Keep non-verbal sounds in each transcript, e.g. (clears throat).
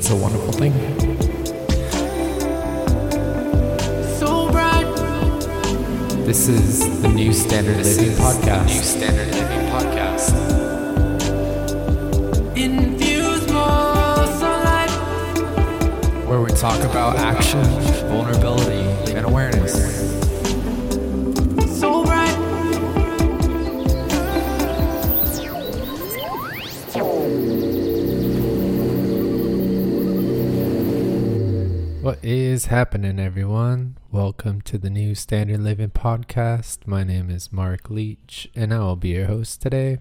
it's a wonderful thing. So bright. This is the New Standard Living Podcast. New Standard Living Podcast. Infuse more sunlight. where we talk about action, vulnerability, and awareness. Is happening, everyone? Welcome to the New Standard Living Podcast. My name is Mark Leach, and I will be your host today.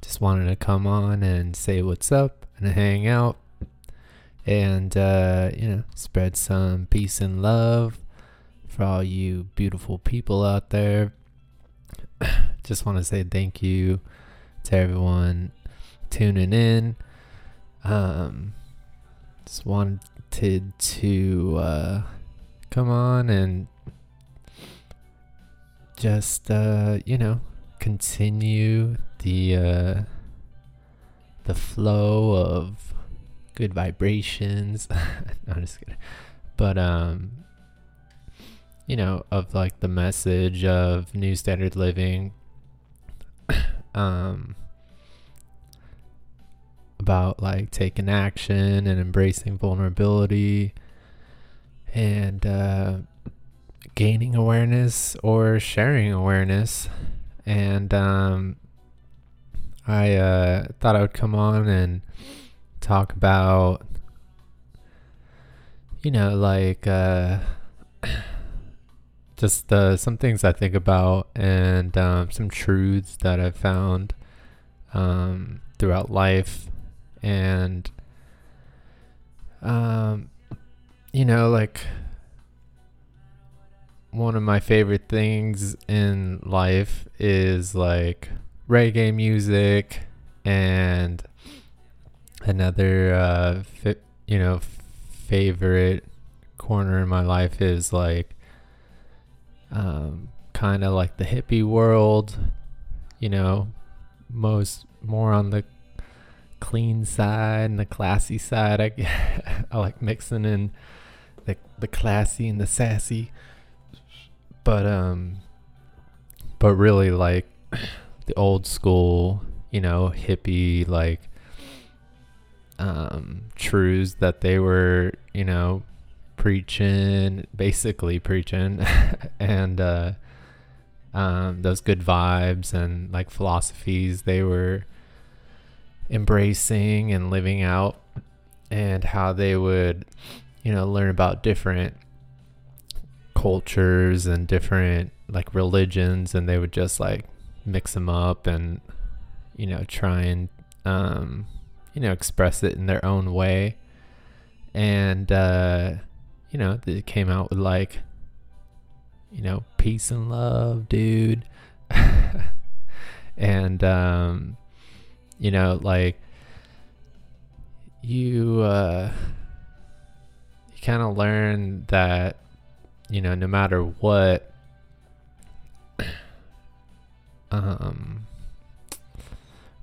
Just wanted to come on and say what's up and hang out and, uh, you know, spread some peace and love for all you beautiful people out there. (coughs) Just want to say thank you to everyone tuning in. Um, just wanted to uh, come on and just uh, you know continue the uh, the flow of good vibrations. (laughs) I'm just kidding. But um, you know, of like the message of New Standard Living. (coughs) um about like taking action and embracing vulnerability and uh, gaining awareness or sharing awareness. And um, I uh, thought I would come on and talk about, you know, like uh, just uh, some things I think about and um, some truths that I've found um, throughout life and um you know like one of my favorite things in life is like reggae music and another uh fi- you know favorite corner in my life is like um kind of like the hippie world you know most more on the clean side and the classy side. I, (laughs) I like mixing in the the classy and the sassy. But um but really like the old school, you know, hippie like um truths that they were, you know, preaching, basically preaching (laughs) and uh um those good vibes and like philosophies they were embracing and living out and how they would you know learn about different cultures and different like religions and they would just like mix them up and you know try and um you know express it in their own way. And uh you know they came out with like you know peace and love dude. (laughs) And um you know like you uh you kind of learn that you know no matter what (clears throat) um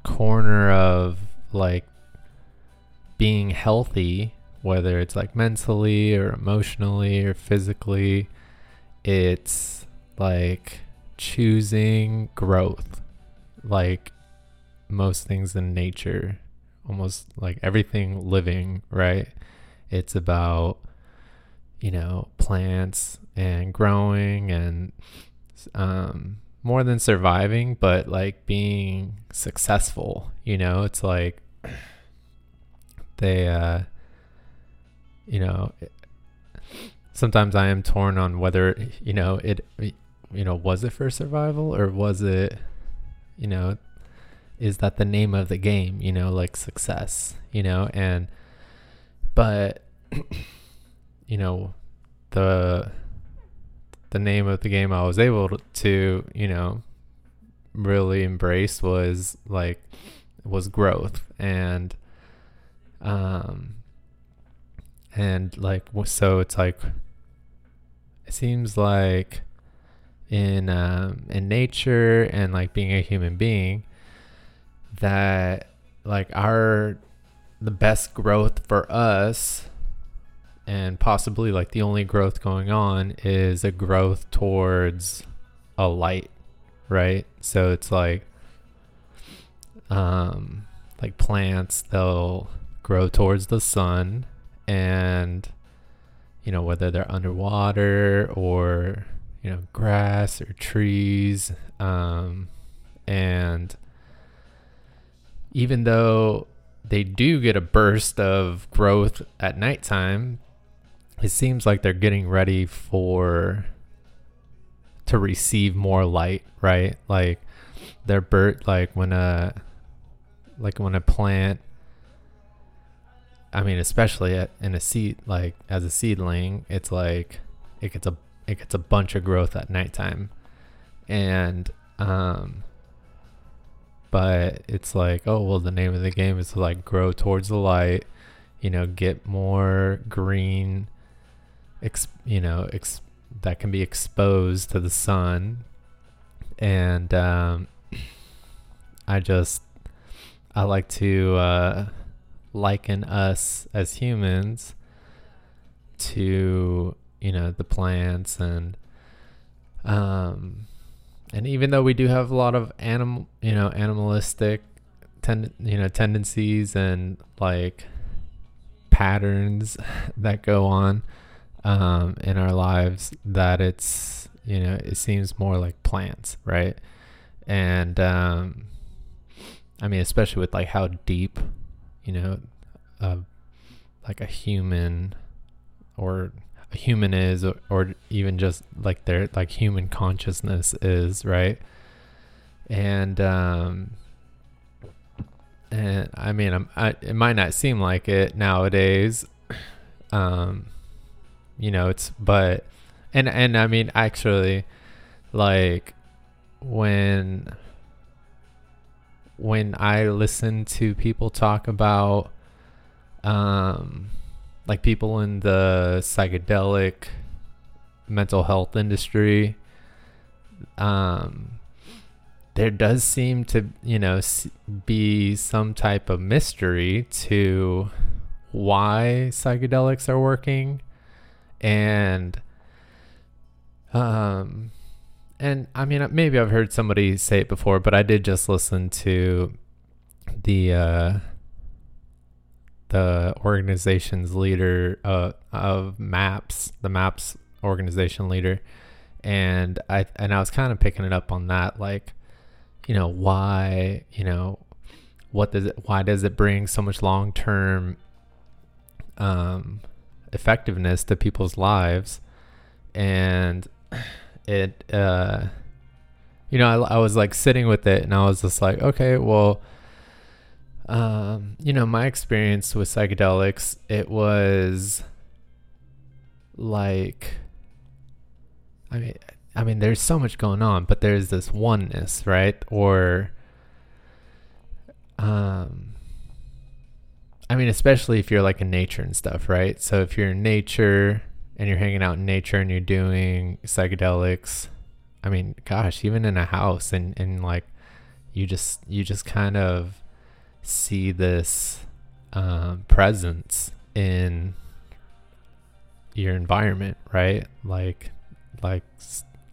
corner of like being healthy whether it's like mentally or emotionally or physically it's like choosing growth. Like most things in nature, almost like everything living, right? It's about, you know, plants and growing and um, more than surviving, but like being successful, you know? It's like (clears throat) they, uh, you know, sometimes I am torn on whether, you know, it, you know, was it for survival or was it, you know, is that the name of the game, you know, like success, you know, and but (clears throat) you know, the the name of the game I was able to, you know, really embrace was like was growth. And um and like so it's like it seems like in um in nature and like being a human being that like our the best growth for us and possibly like the only growth going on is a growth towards a light, right? So it's like um like plants they'll grow towards the sun and you know whether they're underwater or you know grass or trees um and even though they do get a burst of growth at nighttime it seems like they're getting ready for to receive more light right? Like their bird like when a like when a plant i mean especially at, in a seed like as a seedling it's like it gets a it gets a bunch of growth at nighttime. And um but it's like oh well the name of the game is to like grow towards the light you know get more green you know ex- that can be exposed to the sun. And um (clears throat) i just i like to uh liken us as humans to you know the plants and um and even though we do have a lot of animal you know animalistic tend you know tendencies and like patterns (laughs) that go on um in our lives that it's you know it seems more like plants right? And um i mean especially with like how deep you know uh, like a human or a human is or, or even just like their like human consciousness is right? And um and i mean I'm, I, it might not seem like it nowadays um you know it's but and and i mean actually like when when i listen to people talk about um like people in the psychedelic mental health industry um there does seem to you know be some type of mystery to why psychedelics are working and um and i mean maybe i've heard somebody say it before but i did just listen to the uh the organization's leader uh, of maps the maps organization leader. And i and i was kind of picking it up on that like you know why you know what does it why does it bring so much long term um effectiveness to people's lives? And it uh you know I, I was like sitting with it and i was just like okay well um you know my experience with psychedelics it was like i mean i mean there's so much going on but there's this oneness right or um I mean, especially if you're like in nature and stuff, right? So if you're in nature and you're hanging out in nature and you're doing psychedelics, I mean, gosh, even in a house and, and like you just you just kind of see this um, presence in your environment, right? Like like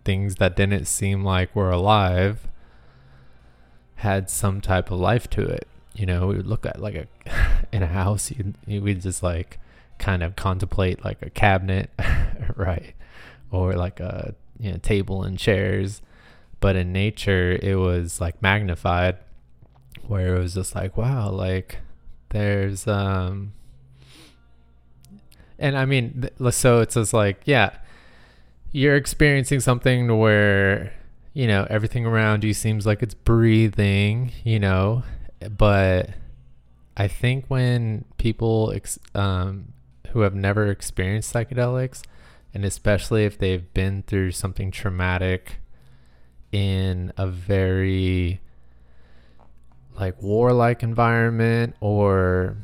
things that didn't seem like were alive had some type of life to it. You know we would look at like a (laughs) in a house you would just like kind of contemplate like a cabinet (laughs) right? Or like a you know table and chairs. But in nature it was like magnified where it was just like wow like there's um and i mean so it's just like yeah you're experiencing something where you know everything around you seems like it's breathing you know but I think when people ex- um, who have never experienced psychedelics, and especially if they've been through something traumatic in a very like warlike environment, or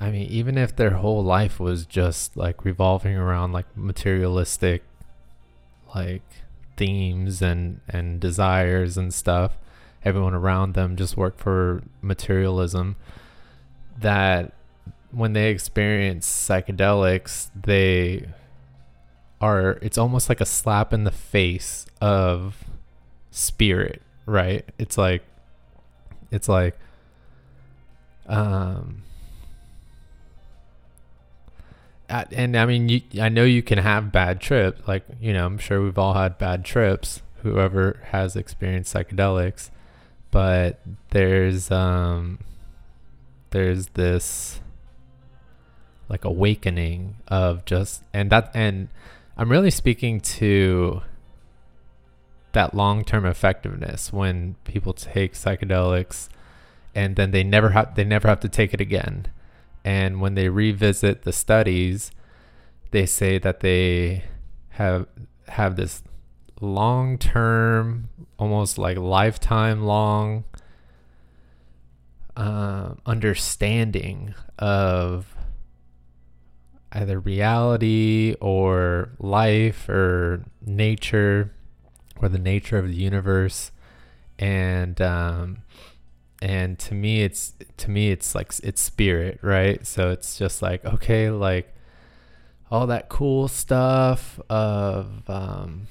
I mean, even if their whole life was just like revolving around like materialistic, like themes and and desires and stuff everyone around them just worked for materialism that when they experience psychedelics, they are it's almost like a slap in the face of spirit, right? It's like it's like um at, and I mean, you, I know you can have bad trips. Like, you know, I'm sure we've all had bad trips, whoever has experienced psychedelics. But there's, um, there's this like awakening of just, and that, and I'm really speaking to that long term effectiveness when people take psychedelics and then they never have, they never have to take it again. And when they revisit the studies they say that they have have this long term almost like lifetime long uh, understanding of either reality or life or nature or the nature of the universe. And um, and to me it's to me it's like it's spirit right? So it's just like okay like all that cool stuff of um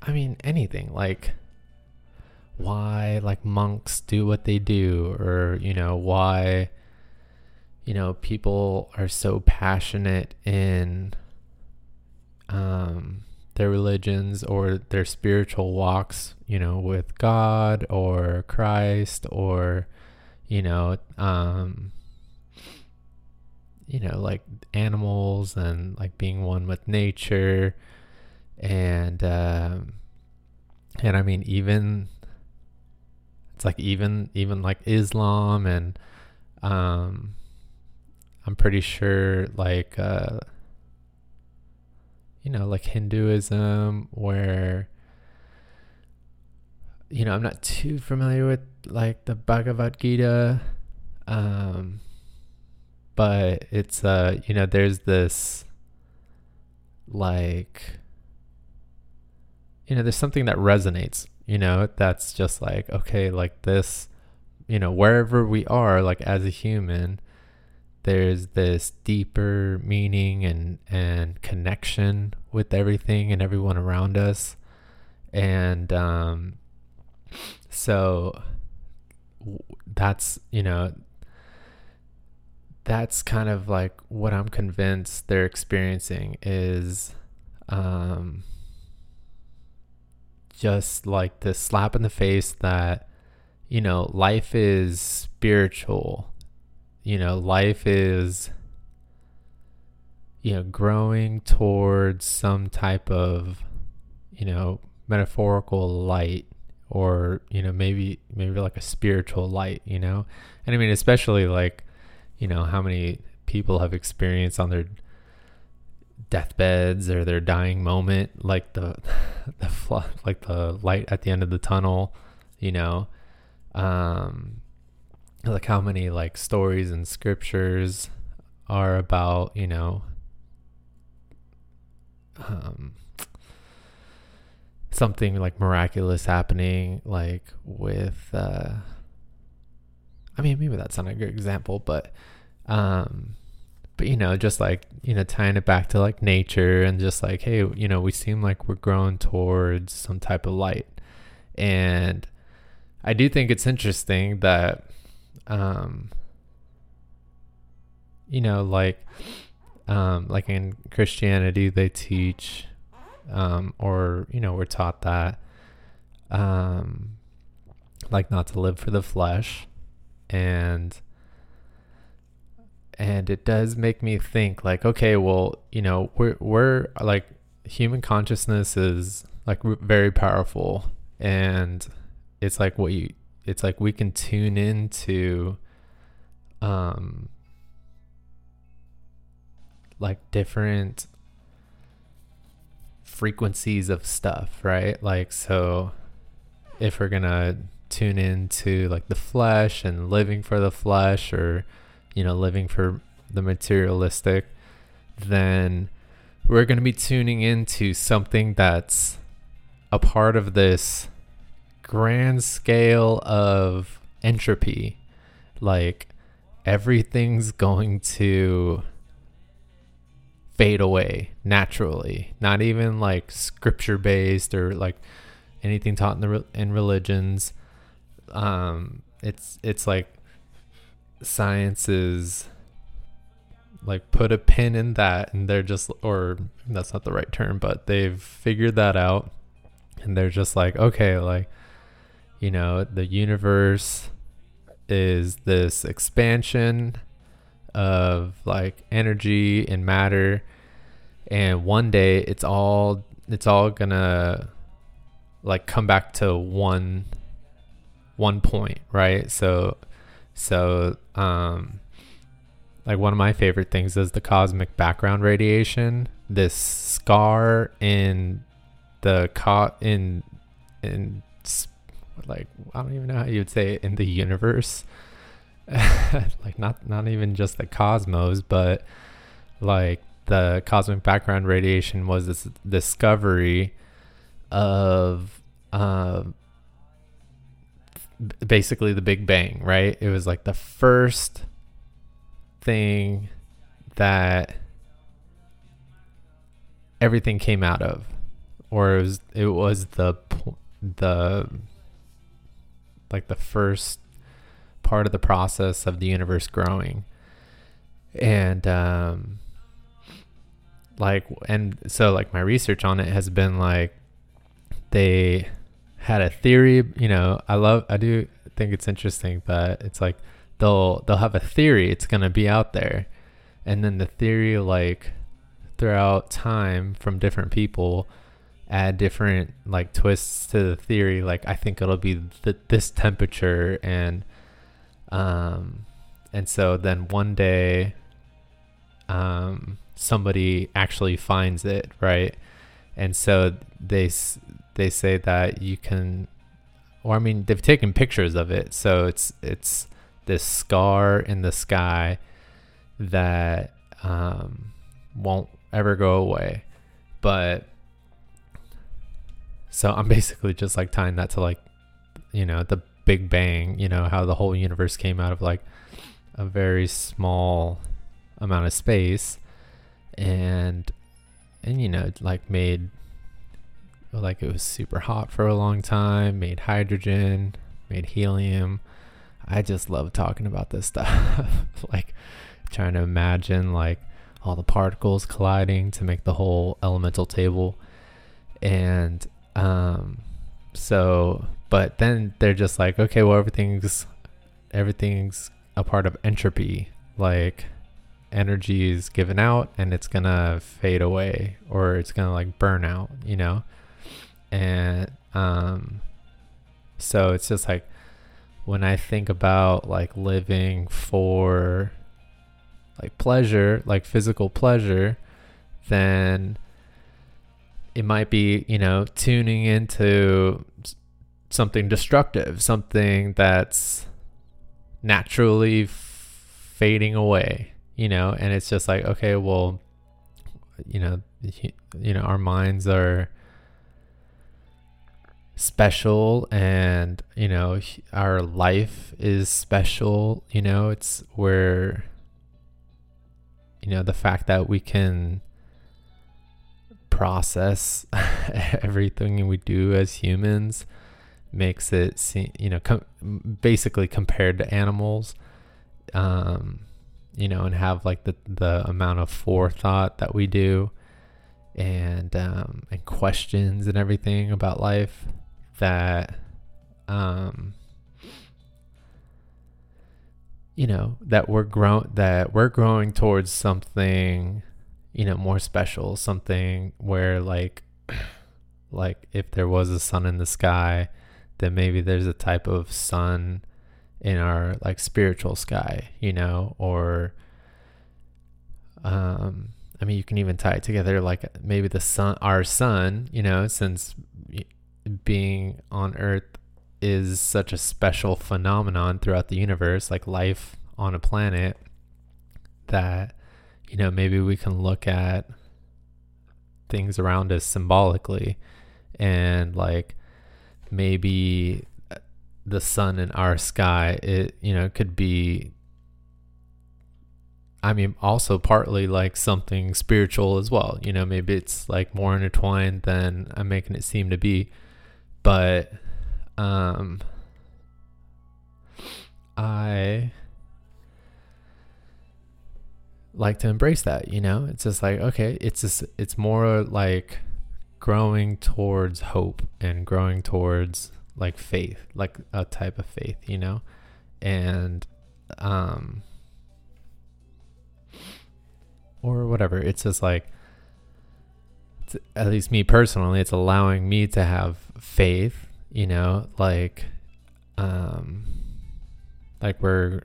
i mean anything like why like monks do what they do or you know why you know people are so passionate in um their religions or their spiritual walks, you know, with God or Christ or, you know, um, you know, like animals and like being one with nature, and um, and I mean even it's like even even like Islam and um, I'm pretty sure like uh you know, like Hinduism, where, you know, I'm not too familiar with like the Bhagavad Gita, um, but it's, uh, you know, there's this like, you know, there's something that resonates, you know, that's just like, okay, like this, you know, wherever we are, like as a human, there's this deeper meaning and and connection with everything and everyone around us. And um so that's you know that's kind of like what I'm convinced they're experiencing is um just like this slap in the face that you know life is spiritual you know, life is, you know, growing towards some type of, you know, metaphorical light or, you know, maybe, maybe like a spiritual light, you know? And I mean, especially like, you know, how many people have experienced on their deathbeds or their dying moment, like the, (laughs) the, like the light at the end of the tunnel, you know? Um, like how many like stories and scriptures are about you know um something like miraculous happening like with uh i mean maybe that's not a good example but um but you know just like you know tying it back to like nature and just like hey you know we seem like we're growing towards some type of light. And i do think it's interesting that um you know like um like in Christianity they teach um or you know we're taught that um like not to live for the flesh. And and it does make me think like okay well you know we're we're like human consciousness is like very powerful. And it's like what you it's like we can tune into um like different frequencies of stuff, right? Like so if we're going to tune into like the flesh and living for the flesh or you know living for the materialistic then we're going to be tuning into something that's a part of this grand scale of entropy. Like everything's going to fade away naturally. Not even like scripture based or like anything taught in the re- in religions. Um it's it's like science is like put a pin in that and they're just or that's not the right term but they've figured that out. And they're just like okay like you know the universe is this expansion of like energy and matter. And one day it's all it's all gonna like come back to one one point right? So so um like one of my favorite things is the cosmic background radiation. This scar in the co- in in like i don't even know how you would say it in the universe. (laughs) Like not not even just the cosmos but like the cosmic background radiation was this discovery of um basically the big bang right? It was like the first thing that everything came out of or it was it was the the like the first part of the process of the universe growing. And um like and so like my research on it has been like they had a theory you know i love i do think it's interesting that it's like they'll they'll have a theory it's going to be out there. And then the theory like throughout time from different people add different like twists to the theory like i think it'll be th- this temperature and um and so then one day um somebody actually finds it right? And so they they say that you can or i mean they've taken pictures of it. So it's it's this scar in the sky that um won't ever go away. But so i'm (laughs) basically just like tying that to like you know the big bang you know how the whole universe came out of like a very small amount of space and and you know like made like it was super hot for a long time made hydrogen made helium. I just love talking about this (laughs) stuff like trying to imagine like all the particles colliding to make the whole elemental table. And um so but then they're just like okay well everything's everything's a part of entropy. Like energy is given out and it's gonna fade away or it's gonna like burn out you know? And um so it's just like when i think about like living for like pleasure like physical pleasure then it might be you know tuning into something destructive something that's naturally f- fading away you know? And it's just like okay well you know you know our minds are special and you know our life is special you know? It's where you know the fact that we can process (laughs) everything we do as humans makes it seem you know com- basically compared to animals um you know and have like the the amount of forethought that we do and um and questions and everything about life that um you know that we're grown that we're growing towards something you know more special something where like (clears throat) like if there was a sun in the sky then maybe there's a type of sun in our like spiritual sky you know or um i mean you can even tie it together like maybe the sun our sun you know since being on earth is such a special phenomenon throughout the universe like life on a planet that you know maybe we can look at things around us symbolically and like maybe uh, the sun in our sky it you know could be I mean, also partly like something spiritual as well. You know, maybe it's like more intertwined than I'm making it seem to be. But um I like to embrace that, you know? It's just like, okay, it's just it's more like growing towards hope and growing towards like faith, like a type of faith, you know? And um or whatever. It's just like it's, at least me personally, it's allowing me to have faith, you know, like um like where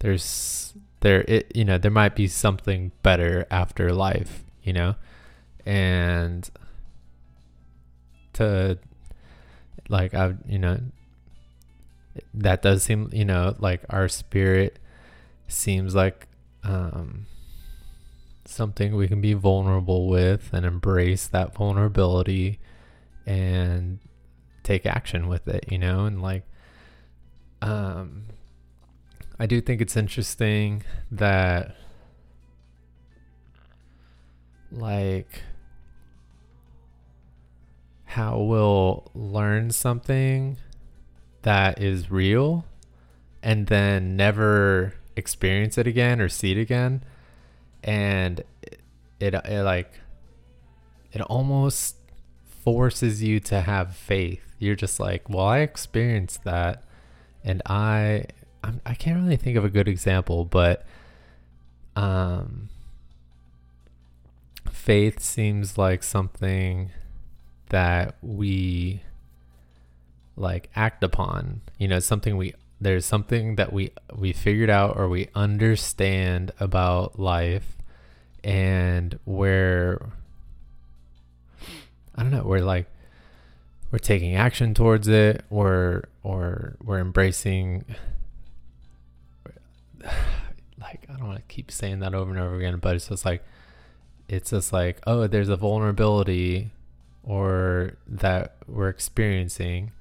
there's there it you know, there might be something better after life, you know? And to like I you know that does seem you know like our spirit seems like um something we can be vulnerable with and embrace that vulnerability and take action with it you know and like um I do think it's interesting that like how we'll learn something that is real and then never experience it again or see it again. And it, it, it like it almost forces you to have faith. You're just like well i experienced that and i I'm, i can't really think of a good example but um faith seems like something that we like act upon. You know something we there's something that we we figured out or we understand about life and where I don't know, we're like we're taking action towards it or or we're embracing (sighs) like I don't want to keep saying that over and over again, but it's just like it's just like, oh, there's a vulnerability or that we're experiencing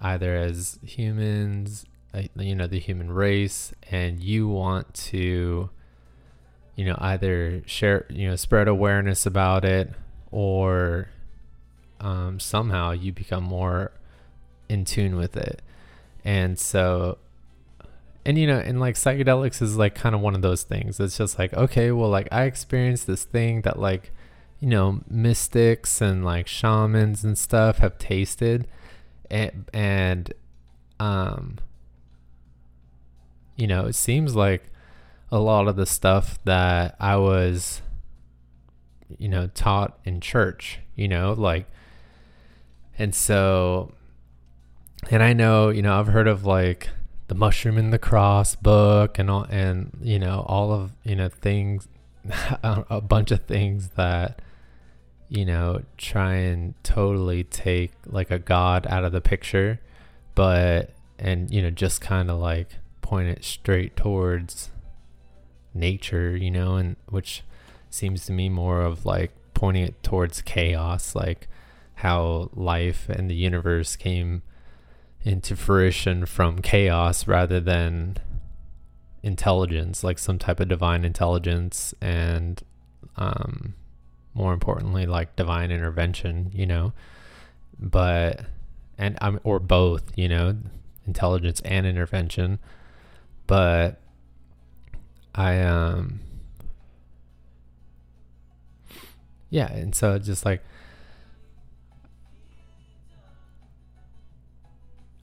either as humans uh, you know the human race and you want to you know either share you know spread awareness about it or um, somehow you become more in tune with it. And so and you know and like psychedelics is like kind of one of those things. It's just like okay well like i experienced this thing that like you know mystics and like shamans and stuff have tasted and and um you know, it seems like a lot of the stuff that I was, you know, taught in church, you know, like, and so, and I know, you know, I've heard of like the mushroom in the cross book and all, and, you know, all of, you know, things, (laughs) a bunch of things that, you know, try and totally take like a God out of the picture, but, and, you know, just kind of like, point it straight towards nature, you know, and which seems to me more of like pointing it towards chaos, like how life and the universe came into fruition from chaos rather than intelligence, like some type of divine intelligence and um more importantly like divine intervention, you know. But and I'm or both, you know, intelligence and intervention but I um yeah, and so just like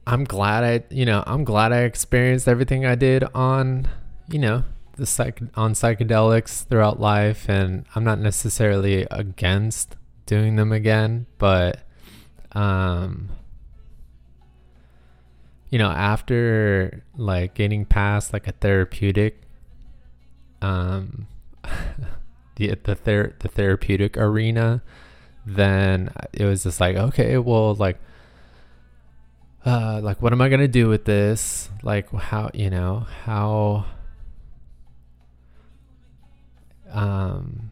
I'm glad I, you know, I'm glad I experienced everything I did on, you know, the psych on psychedelics throughout life and I'm not necessarily against doing them again, but um you know, after like getting past like a therapeutic, um, (laughs) the the ther- the therapeutic arena, then it was just like, okay, well, like, uh, like what am I gonna do with this? Like, how you know how, um,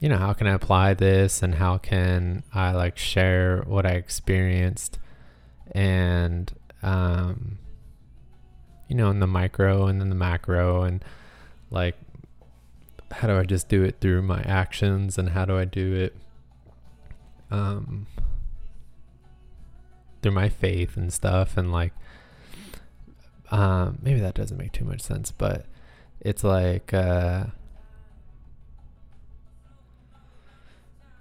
you know, how can I apply this, and how can I like share what I experienced, and um, you know, in the micro and then the macro and like how do I just do it through my actions and how do I do it um through my faith and stuff and like um maybe that doesn't make too much sense but it's like uh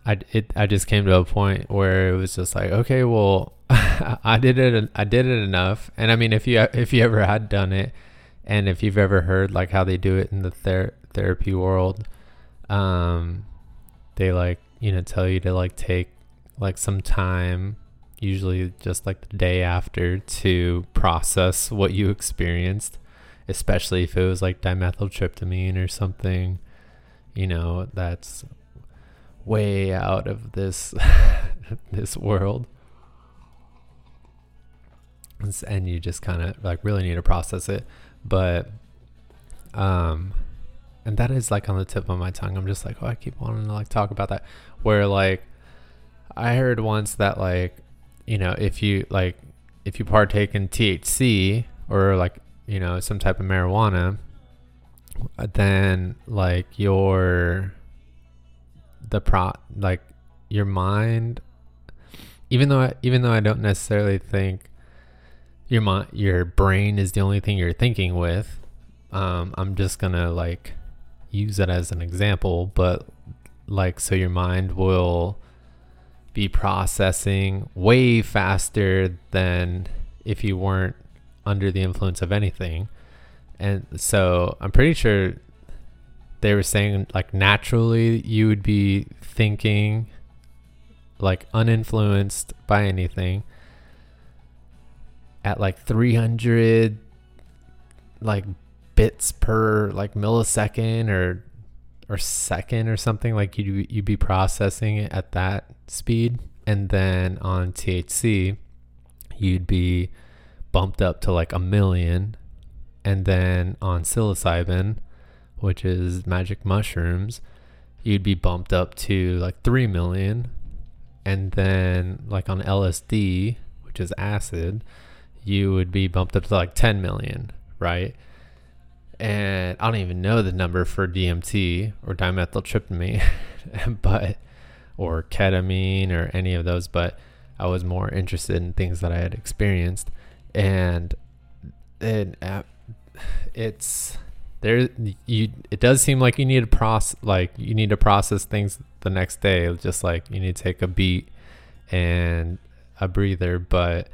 I it I just came to a point where it was just like okay well (laughs) I did it I did it enough. And I mean if you if you ever had done it and if you've ever heard like how they do it in the ther- therapy world um they like you know tell you to like take like some time usually just like the day after to process what you experienced especially if it was like dimethyltryptamine or something you know that's way out of this (laughs) this world. And you just kind of like really need to process it. But um and that is like on the tip of my tongue. I'm just like oh i keep wanting to like talk about that. Where like i heard once that like you know if you like if you partake in thc or like you know some type of marijuana then like your the pro like your mind even though I, even though I don't necessarily think your mind your brain is the only thing you're thinking with um I'm just to like use it as an example but like so your mind will be processing way faster than if you weren't under the influence of anything. And so I'm pretty sure they were saying like naturally you would be thinking like uninfluenced by anything at like 300 like bits per like millisecond or or second or something. Like you you'd be processing it at that speed and then on THC you'd be bumped up to like a million and then on psilocybin which is magic mushrooms, you'd be bumped up to like 3 million. And then, like on LSD, which is acid, you would be bumped up to like 10 million, right? And I don't even know the number for DMT or dimethyltryptamine, (laughs) but, or ketamine or any of those, but I was more interested in things that I had experienced. And it, uh, it's, there you it does seem like you need to process like you need to process things the next day just like you need to take a beat and a breather but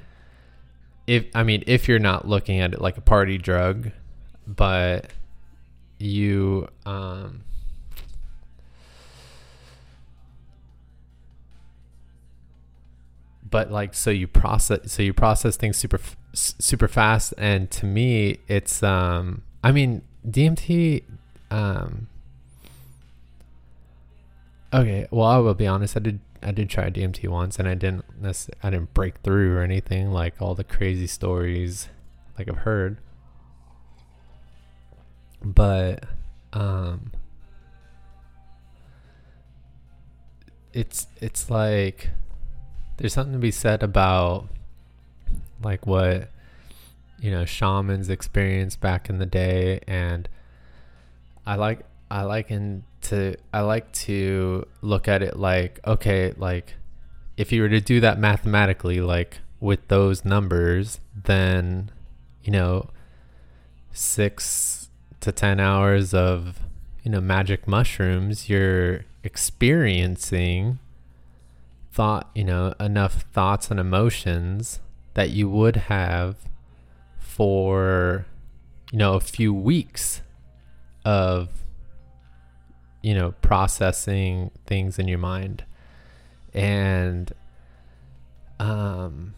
if i mean if you're not looking at it like a party drug but you um but like so you process so you process things super super fast and to me it's um i mean DMT um Okay, well I will be honest, I did I did try DMT once and I didn't I didn't break through or anything like all the crazy stories like I've heard. But um it's it's like there's something to be said about like what you know shamans experienced back in the day. And i like i like in to i like to look at it like okay like if you were to do that mathematically like with those numbers then you know 6 to 10 hours of you know magic mushrooms you're experiencing thought you know enough thoughts and emotions that you would have for you know a few weeks of you know processing things in your mind. And um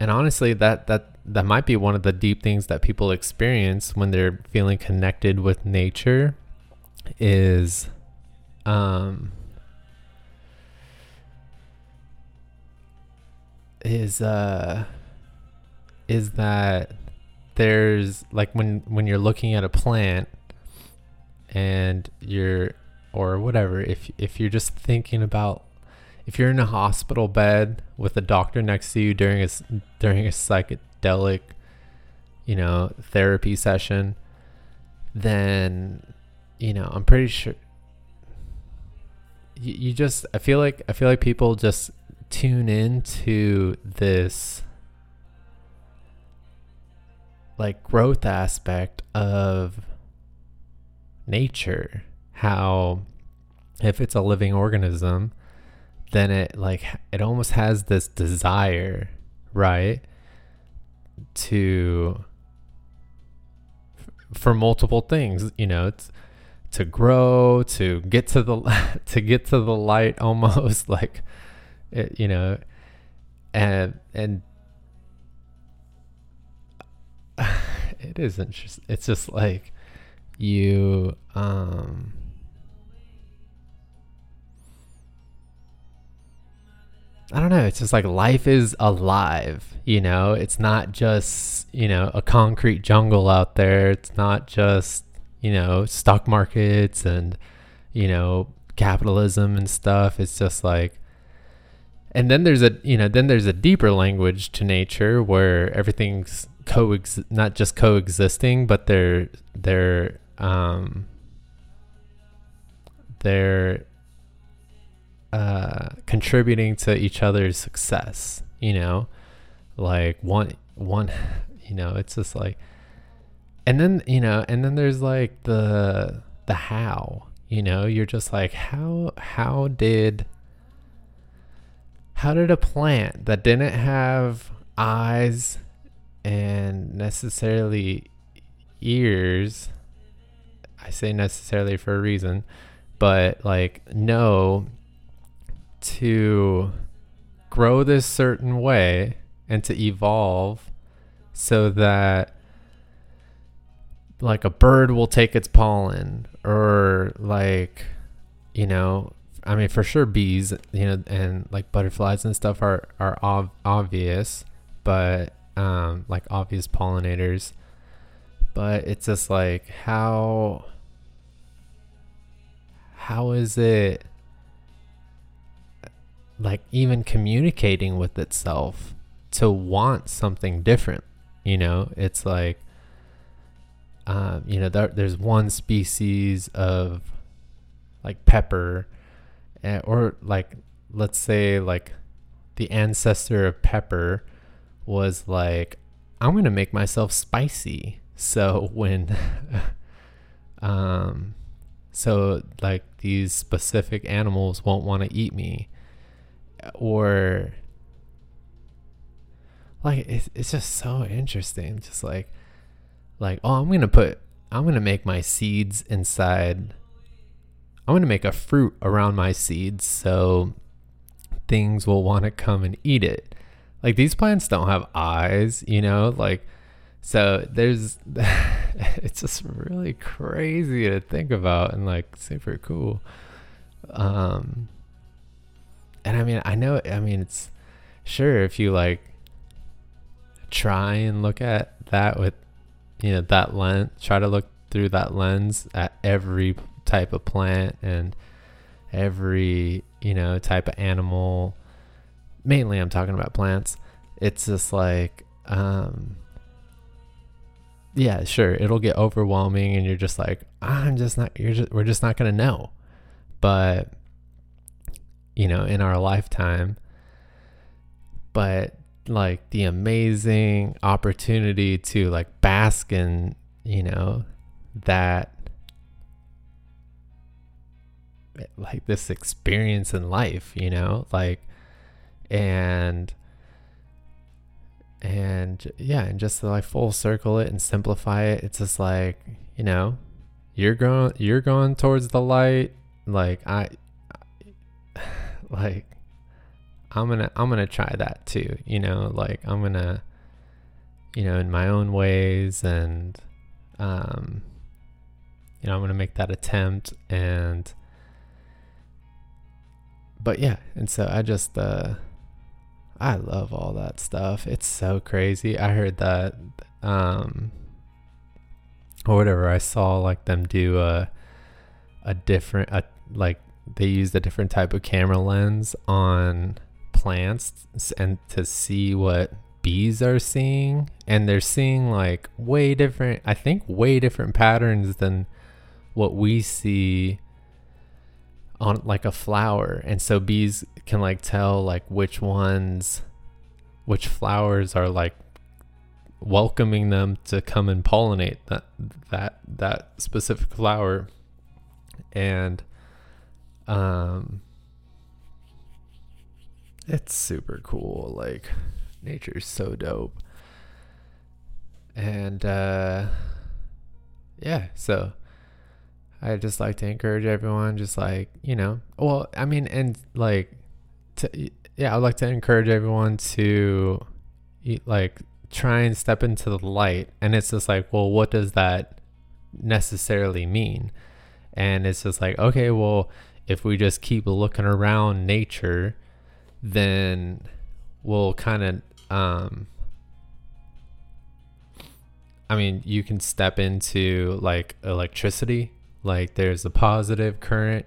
and honestly that that that might be one of the deep things that people experience when they're feeling connected with nature is um is uh is that there's like when when you're looking at a plant and you're or whatever if if you're just thinking about if you're in a hospital bed with a doctor next to you during a during a psychedelic you know therapy session then you know, I'm pretty sure you, you just I feel like I feel like people just tune into this like growth aspect of nature. How if it's a living organism then it like it almost has this desire right to for multiple things you know it's to grow to get to the (laughs) to get to the light almost (laughs) like it, you know and and (sighs) it isn't just it's just like you um I don't know. It's just like life is alive, you know? It's not just, you know, a concrete jungle out there. It's not just, you know, stock markets and, you know, capitalism and stuff. It's just like, and then there's a, you know, then there's a deeper language to nature where everything's coex, not just coexisting, but they're, they're, um, they're uh, contributing to each other's success. You know, like one one, (laughs) you know, it's just like, and then you know, and then there's like the the how. You know, you're just like how how did how did a plant that didn't have eyes and necessarily ears I say necessarily for a reason, but like know to grow this certain way and to evolve so that like a bird will take its pollen or like you know i mean for sure bees you know and like butterflies and stuff are are ob- obvious but um like obvious pollinators. But it's just like how how is it like even communicating with itself to want something different you know? It's like um, you know there, there's one species of like pepper eh, or like let's say like the ancestor of pepper was like i'm gonna make myself spicy. So (laughs) when um so like these specific animals won't want to eat me. Or like it's, it's just so interesting just like like oh i'm gonna put i'm gonna make my seeds inside i'm gonna make a fruit around my seeds so things will want to come and eat it. Like these plants don't have eyes you know? Like so there's (laughs) it's just really crazy to think about and like super cool. Um and I mean, I know, I mean, it's sure if you like try and look at that with, you know, that lens, try to look through that lens at every type of plant and every, you know, type of animal. Mainly, I'm talking about plants. It's just like, um, yeah, sure, it'll get overwhelming, and you're just like, I'm just not, you're just, we're just not gonna know. But you know, in our lifetime. But like the amazing opportunity to like bask in, you know, that like this experience in life, you know, like and and yeah, and just to like full circle it and simplify it, it's just like, you know, you're going you're going towards the light, like I (sighs) like I'm gonna I'm gonna try that too. You know, like I'm gonna, you know, in my own ways, and um, you know, I'm gonna make that attempt, and but yeah, and so I just uh, I love all that stuff. It's so crazy. I heard that um, or whatever. I saw like them do a a different a like they used a different type of camera lens on plants and to see what bees are seeing and they're seeing like way different i think way different patterns than what we see on like a flower and so bees can like tell like which ones which flowers are like welcoming them to come and pollinate that that that specific flower. And um it's super cool like nature's so dope. And uh yeah so i just like to encourage everyone just like you know well i mean and like to, yeah i'd like to encourage everyone to like try and step into the light. And it's just like well what does that necessarily mean? And it's just like okay well if we just keep looking around nature then we'll kind of um I mean, you can step into like electricity, like there's a positive current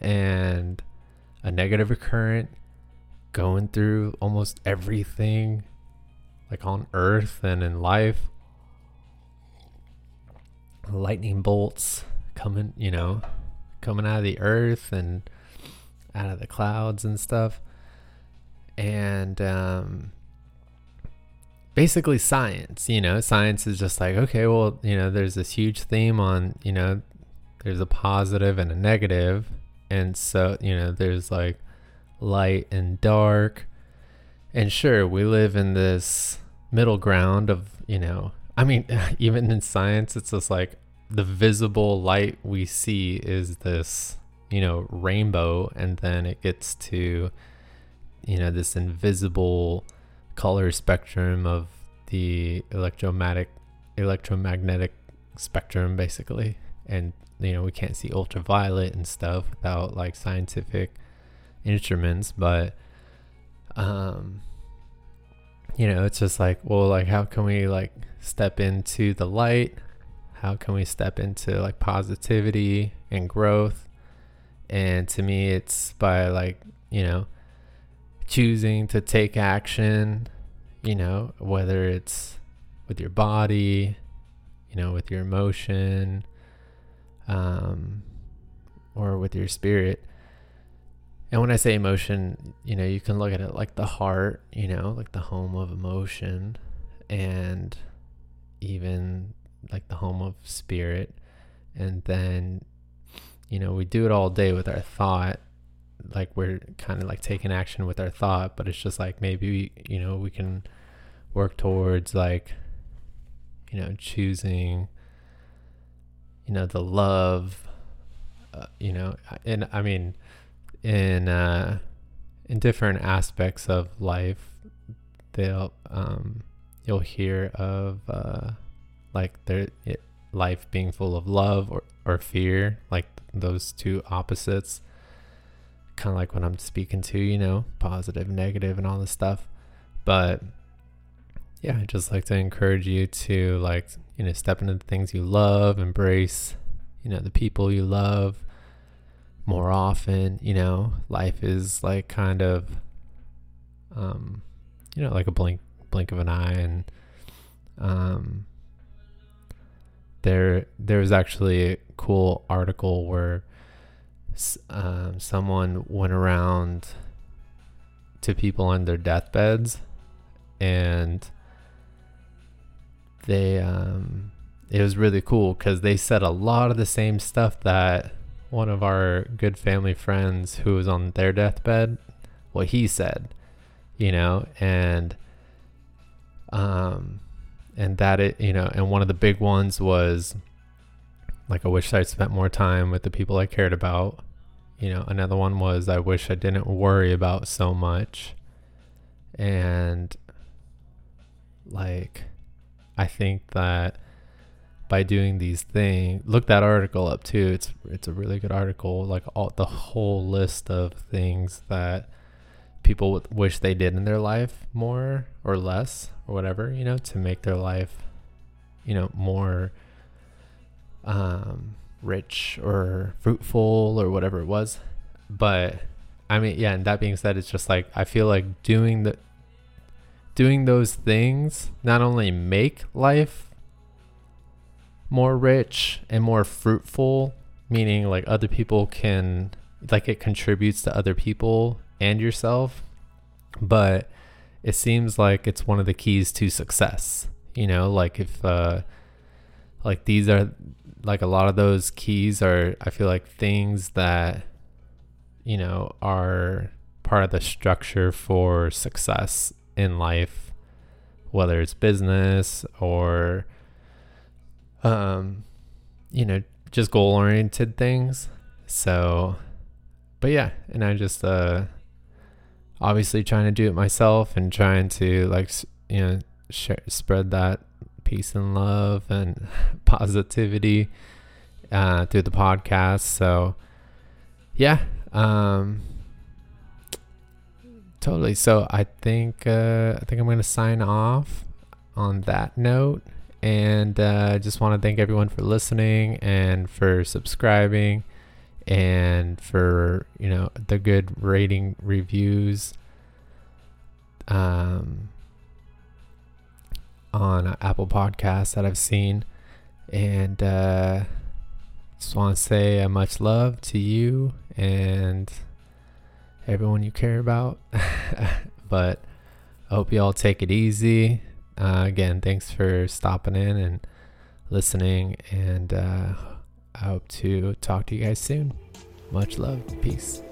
and a negative current going through almost everything like on earth and in life. Lightning bolts coming, you know, coming out of the earth and out of the clouds and stuff. And um basically science you know science is just like okay well you know there's this huge theme on you know there's a positive and a negative. And so you know there's like light and dark. And sure we live in this middle ground of you know i mean (laughs) even in science it's just like the visible light we see is this you know rainbow. And then it gets to you know this invisible color spectrum of the electromagnetic electromagnetic spectrum basically. And you know we can't see ultraviolet and stuff without like scientific instruments but um you know it's just like well like how can we like step into the light? How can we step into like positivity and growth? And to me it's by like you know choosing to take action, you know, whether it's with your body, you know, with your emotion, um, or with your spirit. And when I say emotion, you know, you can look at it like the heart, you know, like the home of emotion, and even like the home of spirit. And then, you know, we do it all day with our thought like we're kind of like taking action with our thought but it's just like maybe you know we can work towards like you know choosing you know the love uh, you know and i mean in uh in different aspects of life they'll um you'll hear of uh like their it, life being full of love or or fear like those two opposites kind of like what I'm speaking to, you know, positive, negative, and all this stuff. But yeah, I just like to encourage you to like, you know, step into the things you love, embrace, you know, the people you love more often. You know, life is like kind of, um, you know, like a blink, blink of an eye, and um, there, there was actually a cool article where um, someone went around to people on their deathbeds and they um, it was really cool because they said a lot of the same stuff that one of our good family friends who was on their deathbed what he said you know and um and that it you know and one of the big ones was like i wish i'd spent more time with the people i cared about you know, another one was I wish I didn't worry about so much. And like I think that by doing these things, look that article up too. It's it's a really good article, like all the whole list of things that people wish they did in their life more or less or whatever, you know, to make their life, you know, more um rich or fruitful or whatever it was. But I mean, yeah, and that being said, it's just like I feel like doing the doing those things not only make life more rich and more fruitful, meaning like other people can like it contributes to other people and yourself. But it seems like it's one of the keys to success. You know, like if uh like these are like a lot of those keys are I feel like things that you know are part of the structure for success in life whether it's business or um you know just goal oriented things. So but yeah and i just uh obviously trying to do it myself and trying to like you know share, spread that peace and love and (laughs) positivity uh through the podcast. So yeah um totally. So i think uh i think i'm gonna sign off on that note. And uh just want to thank everyone for listening and for subscribing and for you know the good rating reviews um on apple podcasts that i've seen. And uh just want to say much love to you and everyone you care about. (laughs) but I hope you all take it easy. Uh, again, thanks for stopping in and listening. And uh, I hope to talk to you guys soon. Much love. Peace.